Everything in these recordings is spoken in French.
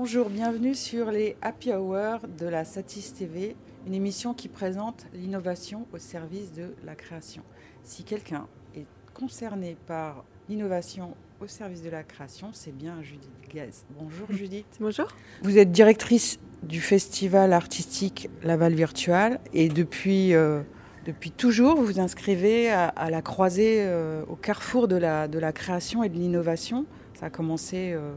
Bonjour, bienvenue sur les Happy Hours de la Satis TV, une émission qui présente l'innovation au service de la création. Si quelqu'un est concerné par l'innovation au service de la création, c'est bien Judith Gaz. Bonjour Judith. Bonjour. Vous êtes directrice du festival artistique Laval Virtual et depuis, euh, depuis toujours, vous vous inscrivez à, la croisée, euh, au carrefour de la, de la création et de l'innovation. Ça a commencé euh,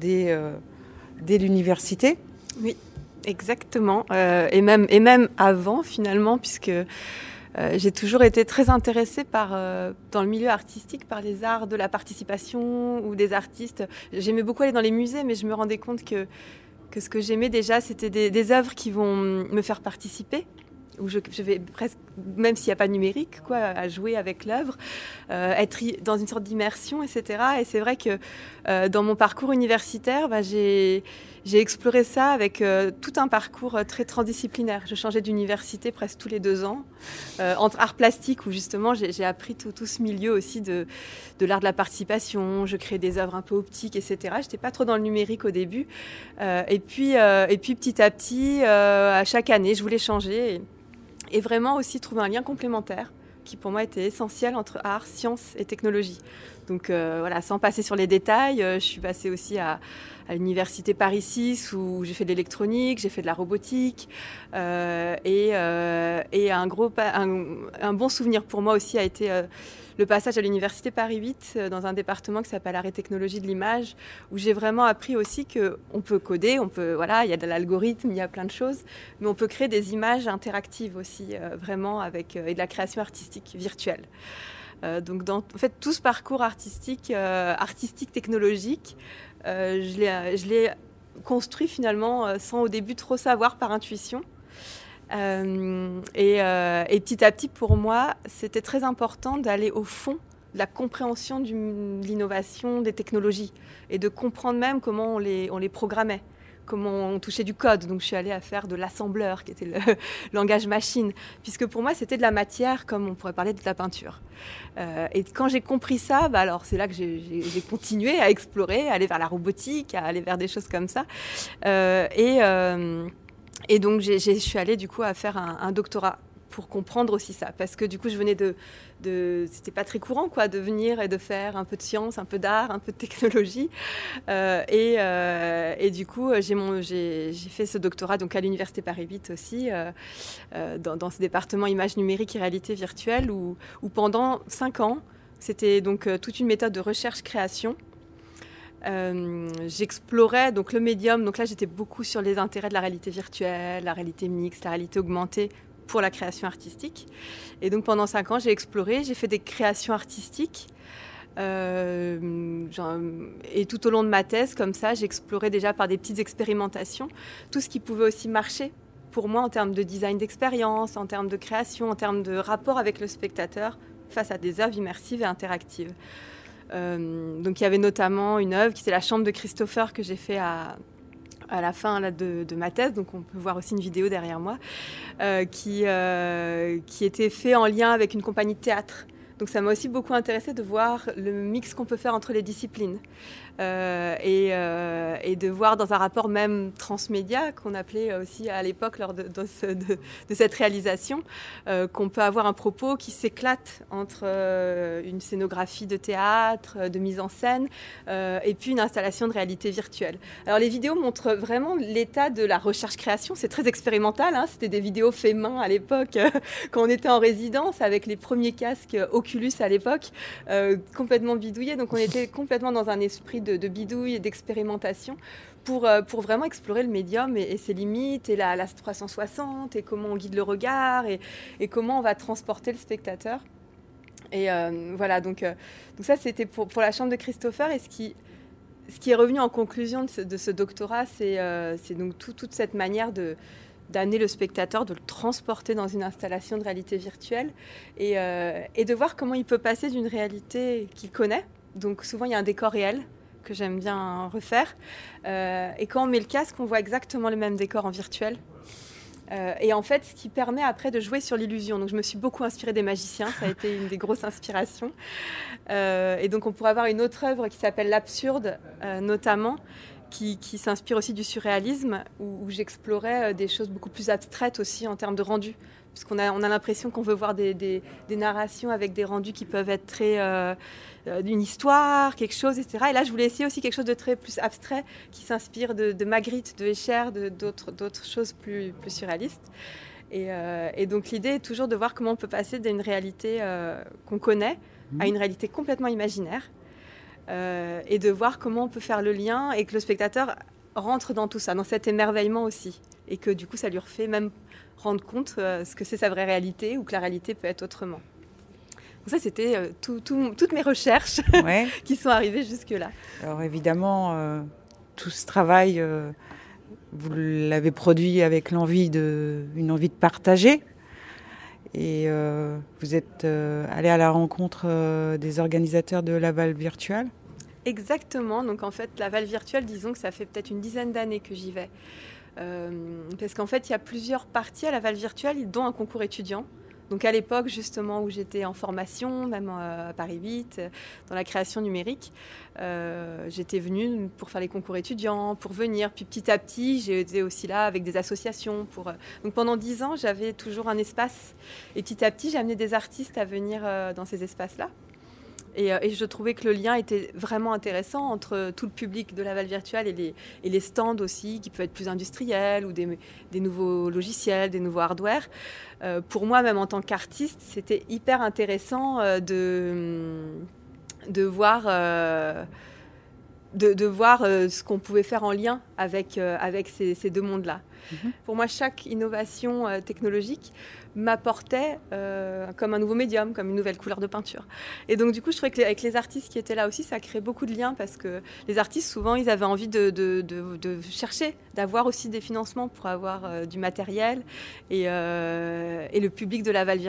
dès, dès l'université. Oui, exactement. et, même, et même avant finalement, puisque euh, j'ai toujours été très intéressée par, euh, dans le milieu artistique par les arts de la participation ou des artistes. J'aimais beaucoup aller dans les musées, mais je me rendais compte que, que ce que j'aimais déjà, c'était des œuvres qui vont me faire participer où je, vais presque, même s'il n'y a pas de numérique, quoi, à jouer avec l'œuvre, euh, être dans une sorte d'immersion, etc. Et c'est vrai que dans mon parcours universitaire, bah, j'ai exploré ça avec euh, tout un parcours euh, très transdisciplinaire. Je changeais d'université presque tous les deux ans, euh, entre art plastique, où justement j'ai appris tout, ce milieu aussi de, l'art de la participation. Je créais des œuvres un peu optiques, etc. Je n'étais pas trop dans le numérique au début. et, puis, et puis petit à petit, à chaque année, je voulais changer et vraiment aussi trouver un lien complémentaire qui pour moi était essentiel entre art, science et technologie. Donc voilà, sans passer sur les détails, je suis passée aussi à, l'université Paris 6 où j'ai fait de l'électronique, j'ai fait de la robotique. Euh, et, euh, et un, gros, un, un, bon souvenir pour moi aussi a été euh, le passage à l'université Paris 8 dans un département qui s'appelle Arrêt technologie de l'image, où j'ai vraiment appris aussi qu'on peut coder, on peut, voilà, il y a de l'algorithme, il y a plein de choses, mais on peut créer des images interactives aussi, vraiment, avec, et de la création artistique virtuelle. donc, en fait, tout ce parcours artistique, artistique technologique, euh, je l'ai construit finalement euh, sans au début trop savoir par intuition. Euh, et, petit à petit, pour moi, c'était très important d'aller au fond de la compréhension de l'innovation, des technologies, et de comprendre même comment on les, on les programmait comment on touchait du code. Donc je suis allée à faire de l'assembleur, qui était le langage machine, puisque pour moi c'était de la matière, comme on pourrait parler de la peinture. Euh, et quand j'ai compris ça, bah alors c'est là que j'ai continué à explorer, à aller vers la robotique, à aller vers des choses comme ça. Euh, et, euh, et donc je suis allée du coup à faire un doctorat pour comprendre aussi ça. Parce que du coup, je venais de. C'était pas très courant, quoi, de venir et de faire un peu de science, un peu d'art, un peu de technologie. Euh, et, euh, et, du coup, j'ai fait ce doctorat donc, à l'Université Paris 8 aussi, euh, dans, dans, ce département images numériques et réalité virtuelle, où, où pendant cinq ans, c'était donc toute une méthode de recherche-création. J'explorais donc le médium. Donc là, j'étais beaucoup sur les intérêts de la réalité virtuelle, la réalité mixte, la réalité augmentée pour la création artistique. Et donc pendant cinq ans, j'ai exploré, j'ai fait des créations artistiques. Euh, et tout au long de ma thèse, comme ça, j'explorais déjà par des petites expérimentations tout ce qui pouvait aussi marcher pour moi en termes de design d'expérience, en termes de création, en termes de rapport avec le spectateur face à des œuvres immersives et interactives. Euh, donc il y avait notamment une œuvre qui était la chambre de Christopher que j'ai fait à, la fin de, ma thèse, donc on peut voir aussi une vidéo derrière moi, euh, qui, euh, qui était fait en lien avec une compagnie de théâtre. Donc ça m'a aussi beaucoup intéressé de voir le mix qu'on peut faire entre les disciplines. Euh, euh, et, de voir dans un rapport même transmédia qu'on appelait aussi à l'époque lors de, cette réalisation euh, qu'on peut avoir un propos qui s'éclate entre une scénographie de théâtre, de mise en scène et puis une installation de réalité virtuelle. Alors les vidéos montrent vraiment l'état de la recherche-création, c'est très expérimental, hein. c'était des vidéos faites main à l'époque quand on était en résidence avec les premiers casques Oculus à l'époque, complètement bidouillés, donc on était complètement dans un esprit de, bidouille et d'expérimentation pour, euh, pour vraiment explorer le médium et, ses limites et la, la, 360 et comment on guide le regard et, comment on va transporter le spectateur. Et euh, voilà, donc, euh, donc ça c'était pour, pour, la chambre de Christopher et ce qui, ce qui est revenu en conclusion de ce, doctorat, c'est donc toute cette manière d'amener le spectateur, de le transporter dans une installation de réalité virtuelle et de voir comment il peut passer d'une réalité qu'il connaît. Donc souvent il y a un décor réel que j'aime bien refaire. Euh, et quand on met le casque, on voit exactement le même décor en virtuel. Euh, et en fait, ce qui permet après de jouer sur l'illusion. Donc, je me suis beaucoup inspirée des magiciens, ça a été une des grosses inspirations. Euh, et donc, on pourrait avoir une autre œuvre qui s'appelle L'Absurde, notamment, qui, s'inspire aussi du surréalisme, où, j'explorais des choses beaucoup plus abstraites aussi en termes de rendu. Puisqu'on a, on a l'impression qu'on veut voir des, narrations avec des rendus qui peuvent être très d'une histoire, quelque chose, etc. Et là, je voulais essayer aussi quelque chose de très plus abstrait, qui s'inspire de, Magritte, de Escher, d'autres, d'autres choses plus, plus surréalistes. Euh, et, donc l'idée est toujours de voir comment on peut passer d'une réalité euh, qu'on connaît à mhm. une réalité complètement imaginaire. Euh, et de voir comment on peut faire le lien et que le spectateur rentre dans tout ça, dans cet émerveillement aussi. Et que du coup, ça lui refait même rendre compte ce que c'est sa vraie réalité ou que la réalité peut être autrement. Donc ça, c'était toutes mes recherches qui sont arrivées jusque-là. Alors évidemment, tout ce travail vous l'avez produit avec l'envie de, une envie de partager. Et euh, vous êtes euh, allé à la rencontre euh, des organisateurs de Laval Virtual Exactement. Donc en fait, Laval Virtual, disons que ça fait peut-être une dizaine d'années que j'y vais. Parce qu'en fait, il y a plusieurs parties à Laval Virtual, dont un concours étudiant. Donc à l'époque justement où j'étais en formation, même euh, à Paris 8, euh, dans la création numérique, euh, j'étais venue pour faire les concours étudiants, pour venir. Puis petit à petit, j'ai été aussi là avec des associations. Pour... Donc pendant dix ans, j'avais toujours un espace. Et petit à petit, j'ai amené des artistes à venir dans ces espaces-là. Euh, et, je trouvais que le lien était vraiment intéressant entre tout le public de Laval Virtual et les, et les stands aussi, qui peuvent être plus industriels ou des, des nouveaux logiciels, des nouveaux hardware. Euh, pour moi, même en tant qu'artiste, c'était hyper intéressant euh, de, de voir de, voir euh, ce qu'on pouvait faire en lien avec, euh, avec ces, deux mondes-là. Mhm. Pour moi, chaque innovation euh, technologique m'apportait comme un nouveau médium, comme une nouvelle couleur de peinture. Et donc, du coup, je trouvais qu'avec les artistes qui étaient là aussi, ça créait beaucoup de liens parce que les artistes, souvent, ils avaient envie de, chercher, d'avoir aussi des financements pour avoir du matériel. Et, et, le public de la Val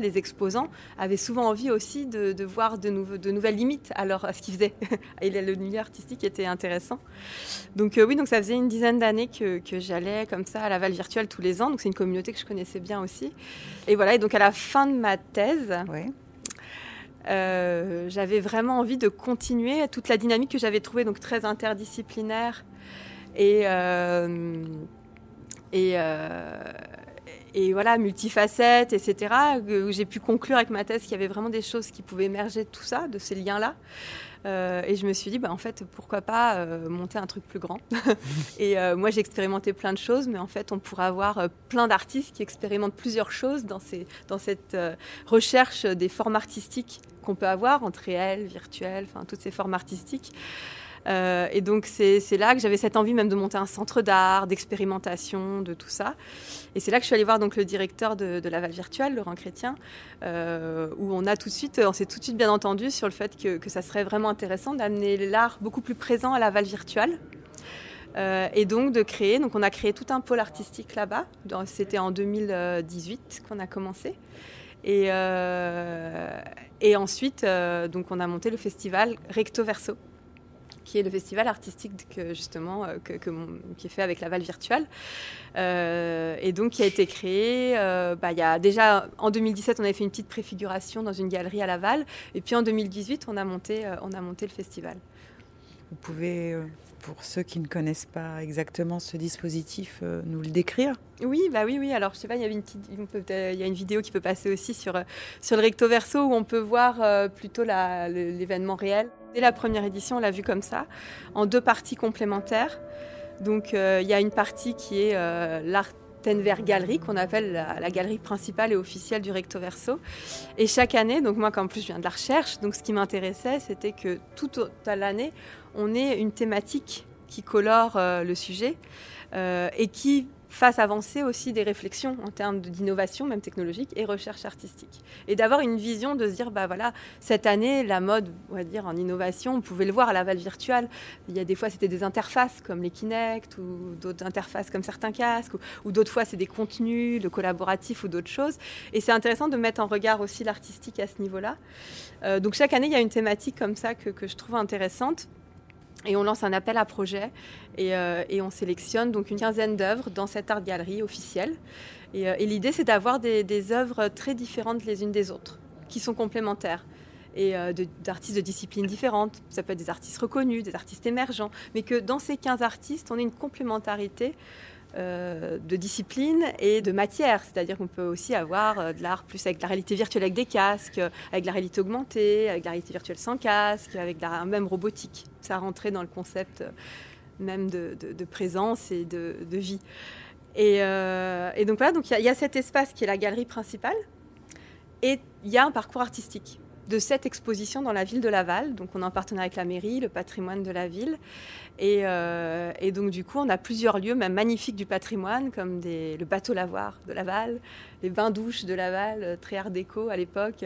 les exposants, avaient souvent envie aussi de, voir de, nouvelles limites à, ce qu'ils faisaient. et le milieu artistique était intéressant. Donc euh, oui, donc ça faisait une dizaine d'années que, j'allais comme ça à la Val tous les ans. Donc c'est une communauté que je connaissais bien aussi. Et voilà, et donc à la fin de ma thèse, euh, j'avais vraiment envie de continuer toute la dynamique que j'avais trouvée donc très interdisciplinaire. Et euh, et et voilà, multifacette, etc. J'ai pu conclure avec ma thèse qu'il y avait vraiment des choses qui pouvaient émerger de tout ça, de ces liens-là. Euh, et je me suis dit, bah, en fait, pourquoi pas euh, monter un truc plus grand Et euh, moi, j'ai expérimenté plein de choses, mais en fait, on pourrait avoir plein d'artistes qui expérimentent plusieurs choses dans, ces, dans cette recherche des formes artistiques qu'on peut avoir entre réel, virtuel, enfin, toutes ces formes artistiques. Euh, et donc c'est là que j'avais cette envie même de monter un centre d'art, d'expérimentation, de tout ça. Et c'est là que je suis allée voir donc le directeur de, de Laval Virtuelle, Laurent Chrétien, euh, où on a tout de suite, on s'est tout de suite bien entendu sur le fait que, que ça serait vraiment intéressant d'amener l'art beaucoup plus présent à Laval Virtuelle. Euh, et donc de créer, donc on a créé tout un pôle artistique là-bas. C'était en 2018 qu'on a commencé. Et, et ensuite, donc on a monté le festival Recto Verso, qui est le festival artistique que, justement euh, que, qui est fait avec la Val Virtuelle. Euh, et donc qui a été créé. Euh, bah, il y a déjà en 2017, on avait fait une petite préfiguration dans une galerie à Laval, et puis en 2018, on a monté, on a monté le festival. Vous pouvez pour ceux qui ne connaissent pas exactement ce dispositif, nous le décrire? Oui, bah oui, oui. Alors, je sais pas, il y, avait une petite, il y a une vidéo qui peut passer aussi sur, sur le recto verso où on peut voir plutôt l'événement réel. Dès la première édition, on l'a vu comme ça, en deux parties complémentaires. Donc euh, il y a une partie qui est euh, l'Artenver Galerie, qu'on appelle la, galerie principale et officielle du Recto Verso. Et chaque année, donc moi, comme plus je viens de la recherche, donc ce qui m'intéressait, c'était que tout à l'année, on ait une thématique qui colore euh, le sujet et qui fasse avancer aussi des réflexions en termes d'innovation, même technologique, et recherche artistique. Et d'avoir une vision de se dire, bah voilà, cette année, la mode, on va dire, en innovation, on pouvait le voir à la Val virtuelle. Il y a des fois, c'était des interfaces comme les Kinect, ou d'autres interfaces comme certains casques, ou, d'autres fois, c'est des contenus, le collaboratif ou d'autres choses. Et c'est intéressant de mettre en regard aussi l'artistique à ce niveau-là. Euh, donc chaque année, il y a une thématique comme ça que, que je trouve intéressante. Et on lance un appel à projet euh, et, on sélectionne donc une quinzaine d'œuvres dans cette art galerie officielle. Et, euh, l'idée, c'est d'avoir des, œuvres très différentes les unes des autres, qui sont complémentaires. et d'artistes de, disciplines différentes. Ça peut être des artistes reconnus, des artistes émergents, mais que dans ces 15 artistes, on ait une complémentarité euh, de discipline et de matière. C'est-à-dire qu'on peut aussi avoir euh, de l'art plus avec la réalité virtuelle avec des casques, avec la réalité augmentée, avec la réalité virtuelle sans casque, avec la même robotique. Ça rentrait dans le concept euh, même de, présence et de, vie. Et, donc voilà, donc il y, a cet espace qui est la galerie principale et il y a un parcours artistique de cette exposition dans la ville de Laval. Donc on est en partenariat avec la mairie, le patrimoine de la ville. Euh, et, donc, du coup, on a plusieurs lieux, même magnifiques du patrimoine, comme le bateau lavoir de Laval, les bains-douches de Laval, euh, très art déco à l'époque.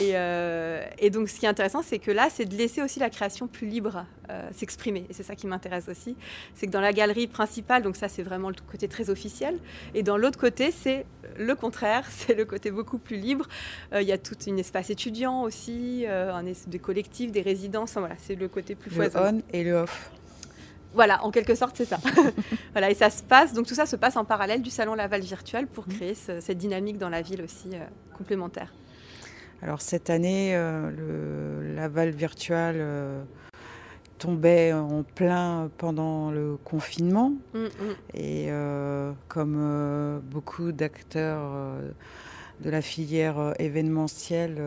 Euh, et, donc, ce qui est intéressant, c'est que là, c'est de laisser aussi la création plus libre s'exprimer. Et c'est ça qui m'intéresse aussi. C'est que dans la galerie principale, donc ça, c'est vraiment le côté très officiel. Et dans l'autre côté, c'est le contraire, c'est le côté beaucoup plus libre. Il y a tout un espace étudiant aussi, un des collectifs, des résidences. voilà, c'est le côté plus foisonnant. Le on et le off. Voilà, en quelque sorte, c'est ça. voilà, et ça se passe, donc tout ça se passe en parallèle du salon Laval virtuel pour mmh. créer cette dynamique dans la ville aussi euh, complémentaire. Alors cette année, euh, le Laval virtuel euh, tombait en plein pendant le confinement mmh, mmh. et comme beaucoup d'acteurs de la filière événementielle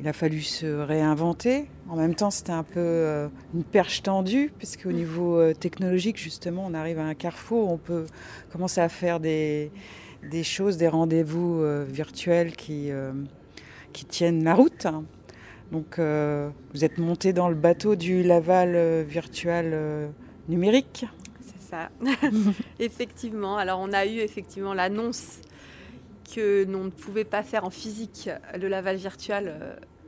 il a fallu se réinventer. En même temps, c'était un peu euh, une perche tendue, puisqu'au niveau euh, technologique, justement, on arrive à un carrefour, on peut commencer à faire des, choses, des rendez-vous euh, virtuels qui, qui tiennent la route. Donc, vous êtes monté dans le bateau du Laval virtuel numérique. C'est ça, effectivement. Alors, on a eu effectivement l'annonce que l'on ne pouvait pas faire en physique le Laval virtuel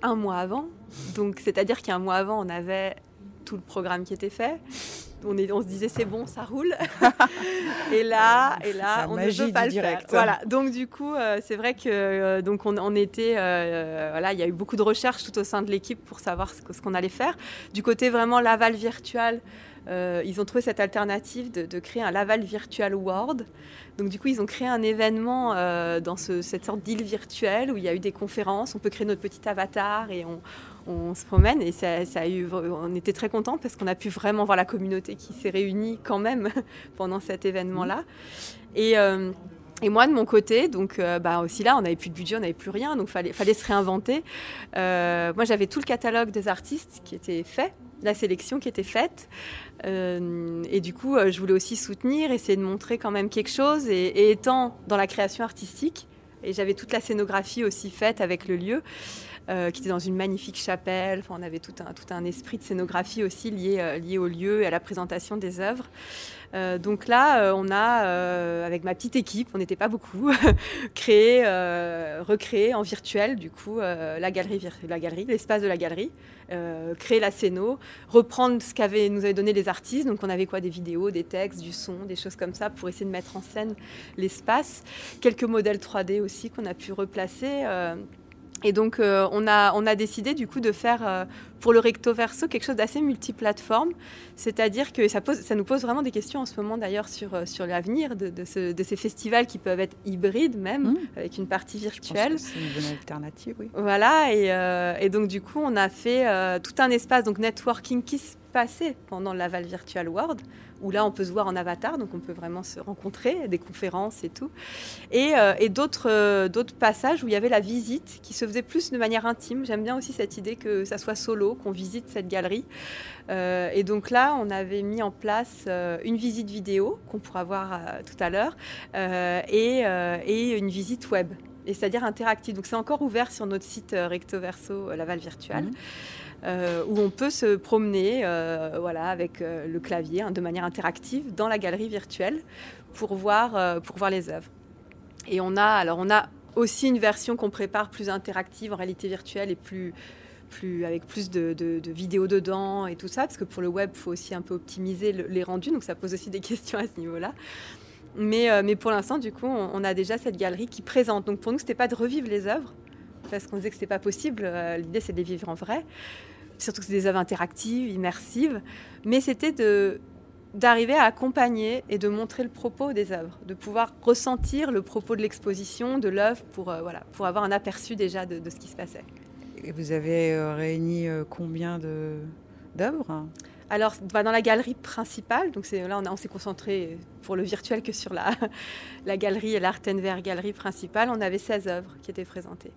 un mois avant. Donc, c'est-à-dire qu'un mois avant, on avait tout le programme qui était fait. On, est, on se disait c'est bon, ça roule. et là, et là, on ne peut pas le faire. Voilà. Donc du coup, euh, c'est vrai que euh, donc on, était, euh, voilà, il y a eu beaucoup de recherches tout au sein de l'équipe pour savoir ce, ce qu'on allait faire. Du côté vraiment Laval virtuel, ils ont trouvé cette alternative de, créer un Laval Virtual World. Donc du coup, ils ont créé un événement euh, dans cette sorte d'île virtuelle où il y a eu des conférences. On peut créer notre petit avatar et on, se promène. Et ça, a eu, on était très contents parce qu'on a pu vraiment voir la communauté qui s'est réunie quand même pendant cet événement-là. Et, euh, et moi, de mon côté, donc euh, bah, aussi là, on n'avait plus de budget, on n'avait plus rien, donc fallait, fallait se réinventer. moi, j'avais tout le catalogue des artistes qui était fait la sélection qui était faite. Euh, et du coup, euh, je voulais aussi soutenir, essayer de montrer quand même quelque chose. Et, étant dans la création artistique, et j'avais toute la scénographie aussi faite avec le lieu, euh, qui était dans une magnifique chapelle. Enfin, on avait tout un, tout un esprit de scénographie aussi lié, lié au lieu et à la présentation des œuvres. Donc là, on a, avec ma petite équipe, on n'était pas beaucoup, créé, recréé en virtuel, du coup, la galerie, la galerie, l'espace de la galerie, créer la scéno, reprendre ce qu'avaient nous avaient donné les artistes. Donc on avait quoi, des vidéos, des textes, du son, des choses comme ça pour essayer de mettre en scène l'espace. Quelques modèles 3D aussi qu'on a pu replacer. Et donc, euh, on, a, on a décidé du coup de faire euh, pour le recto verso quelque chose d'assez multiplateforme. C'est-à-dire que ça, pose, ça nous pose vraiment des questions en ce moment d'ailleurs sur, euh, sur l'avenir de, de, ces festivals qui peuvent être hybrides même, mmh. avec une partie virtuelle. C'est une bonne alternative, oui. Voilà, et, et, donc du coup, on a fait tout un espace, donc networking qui se passait pendant Laval Virtual World où là on peut se voir en avatar, donc on peut vraiment se rencontrer, des conférences et tout. Et, euh, d'autres, euh, d'autres passages où il y avait la visite qui se faisait plus de manière intime. J'aime bien aussi cette idée que ça soit solo, qu'on visite cette galerie. Euh, et donc là, on avait mis en place une visite vidéo qu'on pourra voir tout à l'heure et, et, une visite web. Et c'est-à-dire interactive. Donc c'est encore ouvert sur notre site Recto Verso Laval Virtual. Mmh. Euh, où on peut se promener euh, voilà, avec euh, le clavier hein, de manière interactive dans la galerie virtuelle pour voir, pour voir les œuvres. Et on a, alors on a aussi une version qu'on prépare plus interactive en réalité virtuelle et plus, plus, avec plus de, vidéos dedans et tout ça, parce que pour le web, il faut aussi un peu optimiser les rendus, donc ça pose aussi des questions à ce niveau-là. Mais, mais pour l'instant, du coup, on, a déjà cette galerie qui présente. Donc pour nous, ce n'était pas de revivre les œuvres, parce qu'on disait que ce n'était pas possible. L'idée, c'est de les vivre en vrai surtout que c'est des œuvres interactives, immersives, mais c'était de d'arriver à accompagner et de montrer le propos des œuvres, de pouvoir ressentir le propos de l'exposition, de l'œuvre, pour, euh, voilà, pour avoir un aperçu déjà de, ce qui se passait. Et vous avez réuni combien d'œuvres? Alors, bah, dans la galerie principale, donc là on, s'est concentré pour le virtuel que sur la, la galerie, l'Artenver galerie principale, on avait 16 œuvres qui étaient présentées.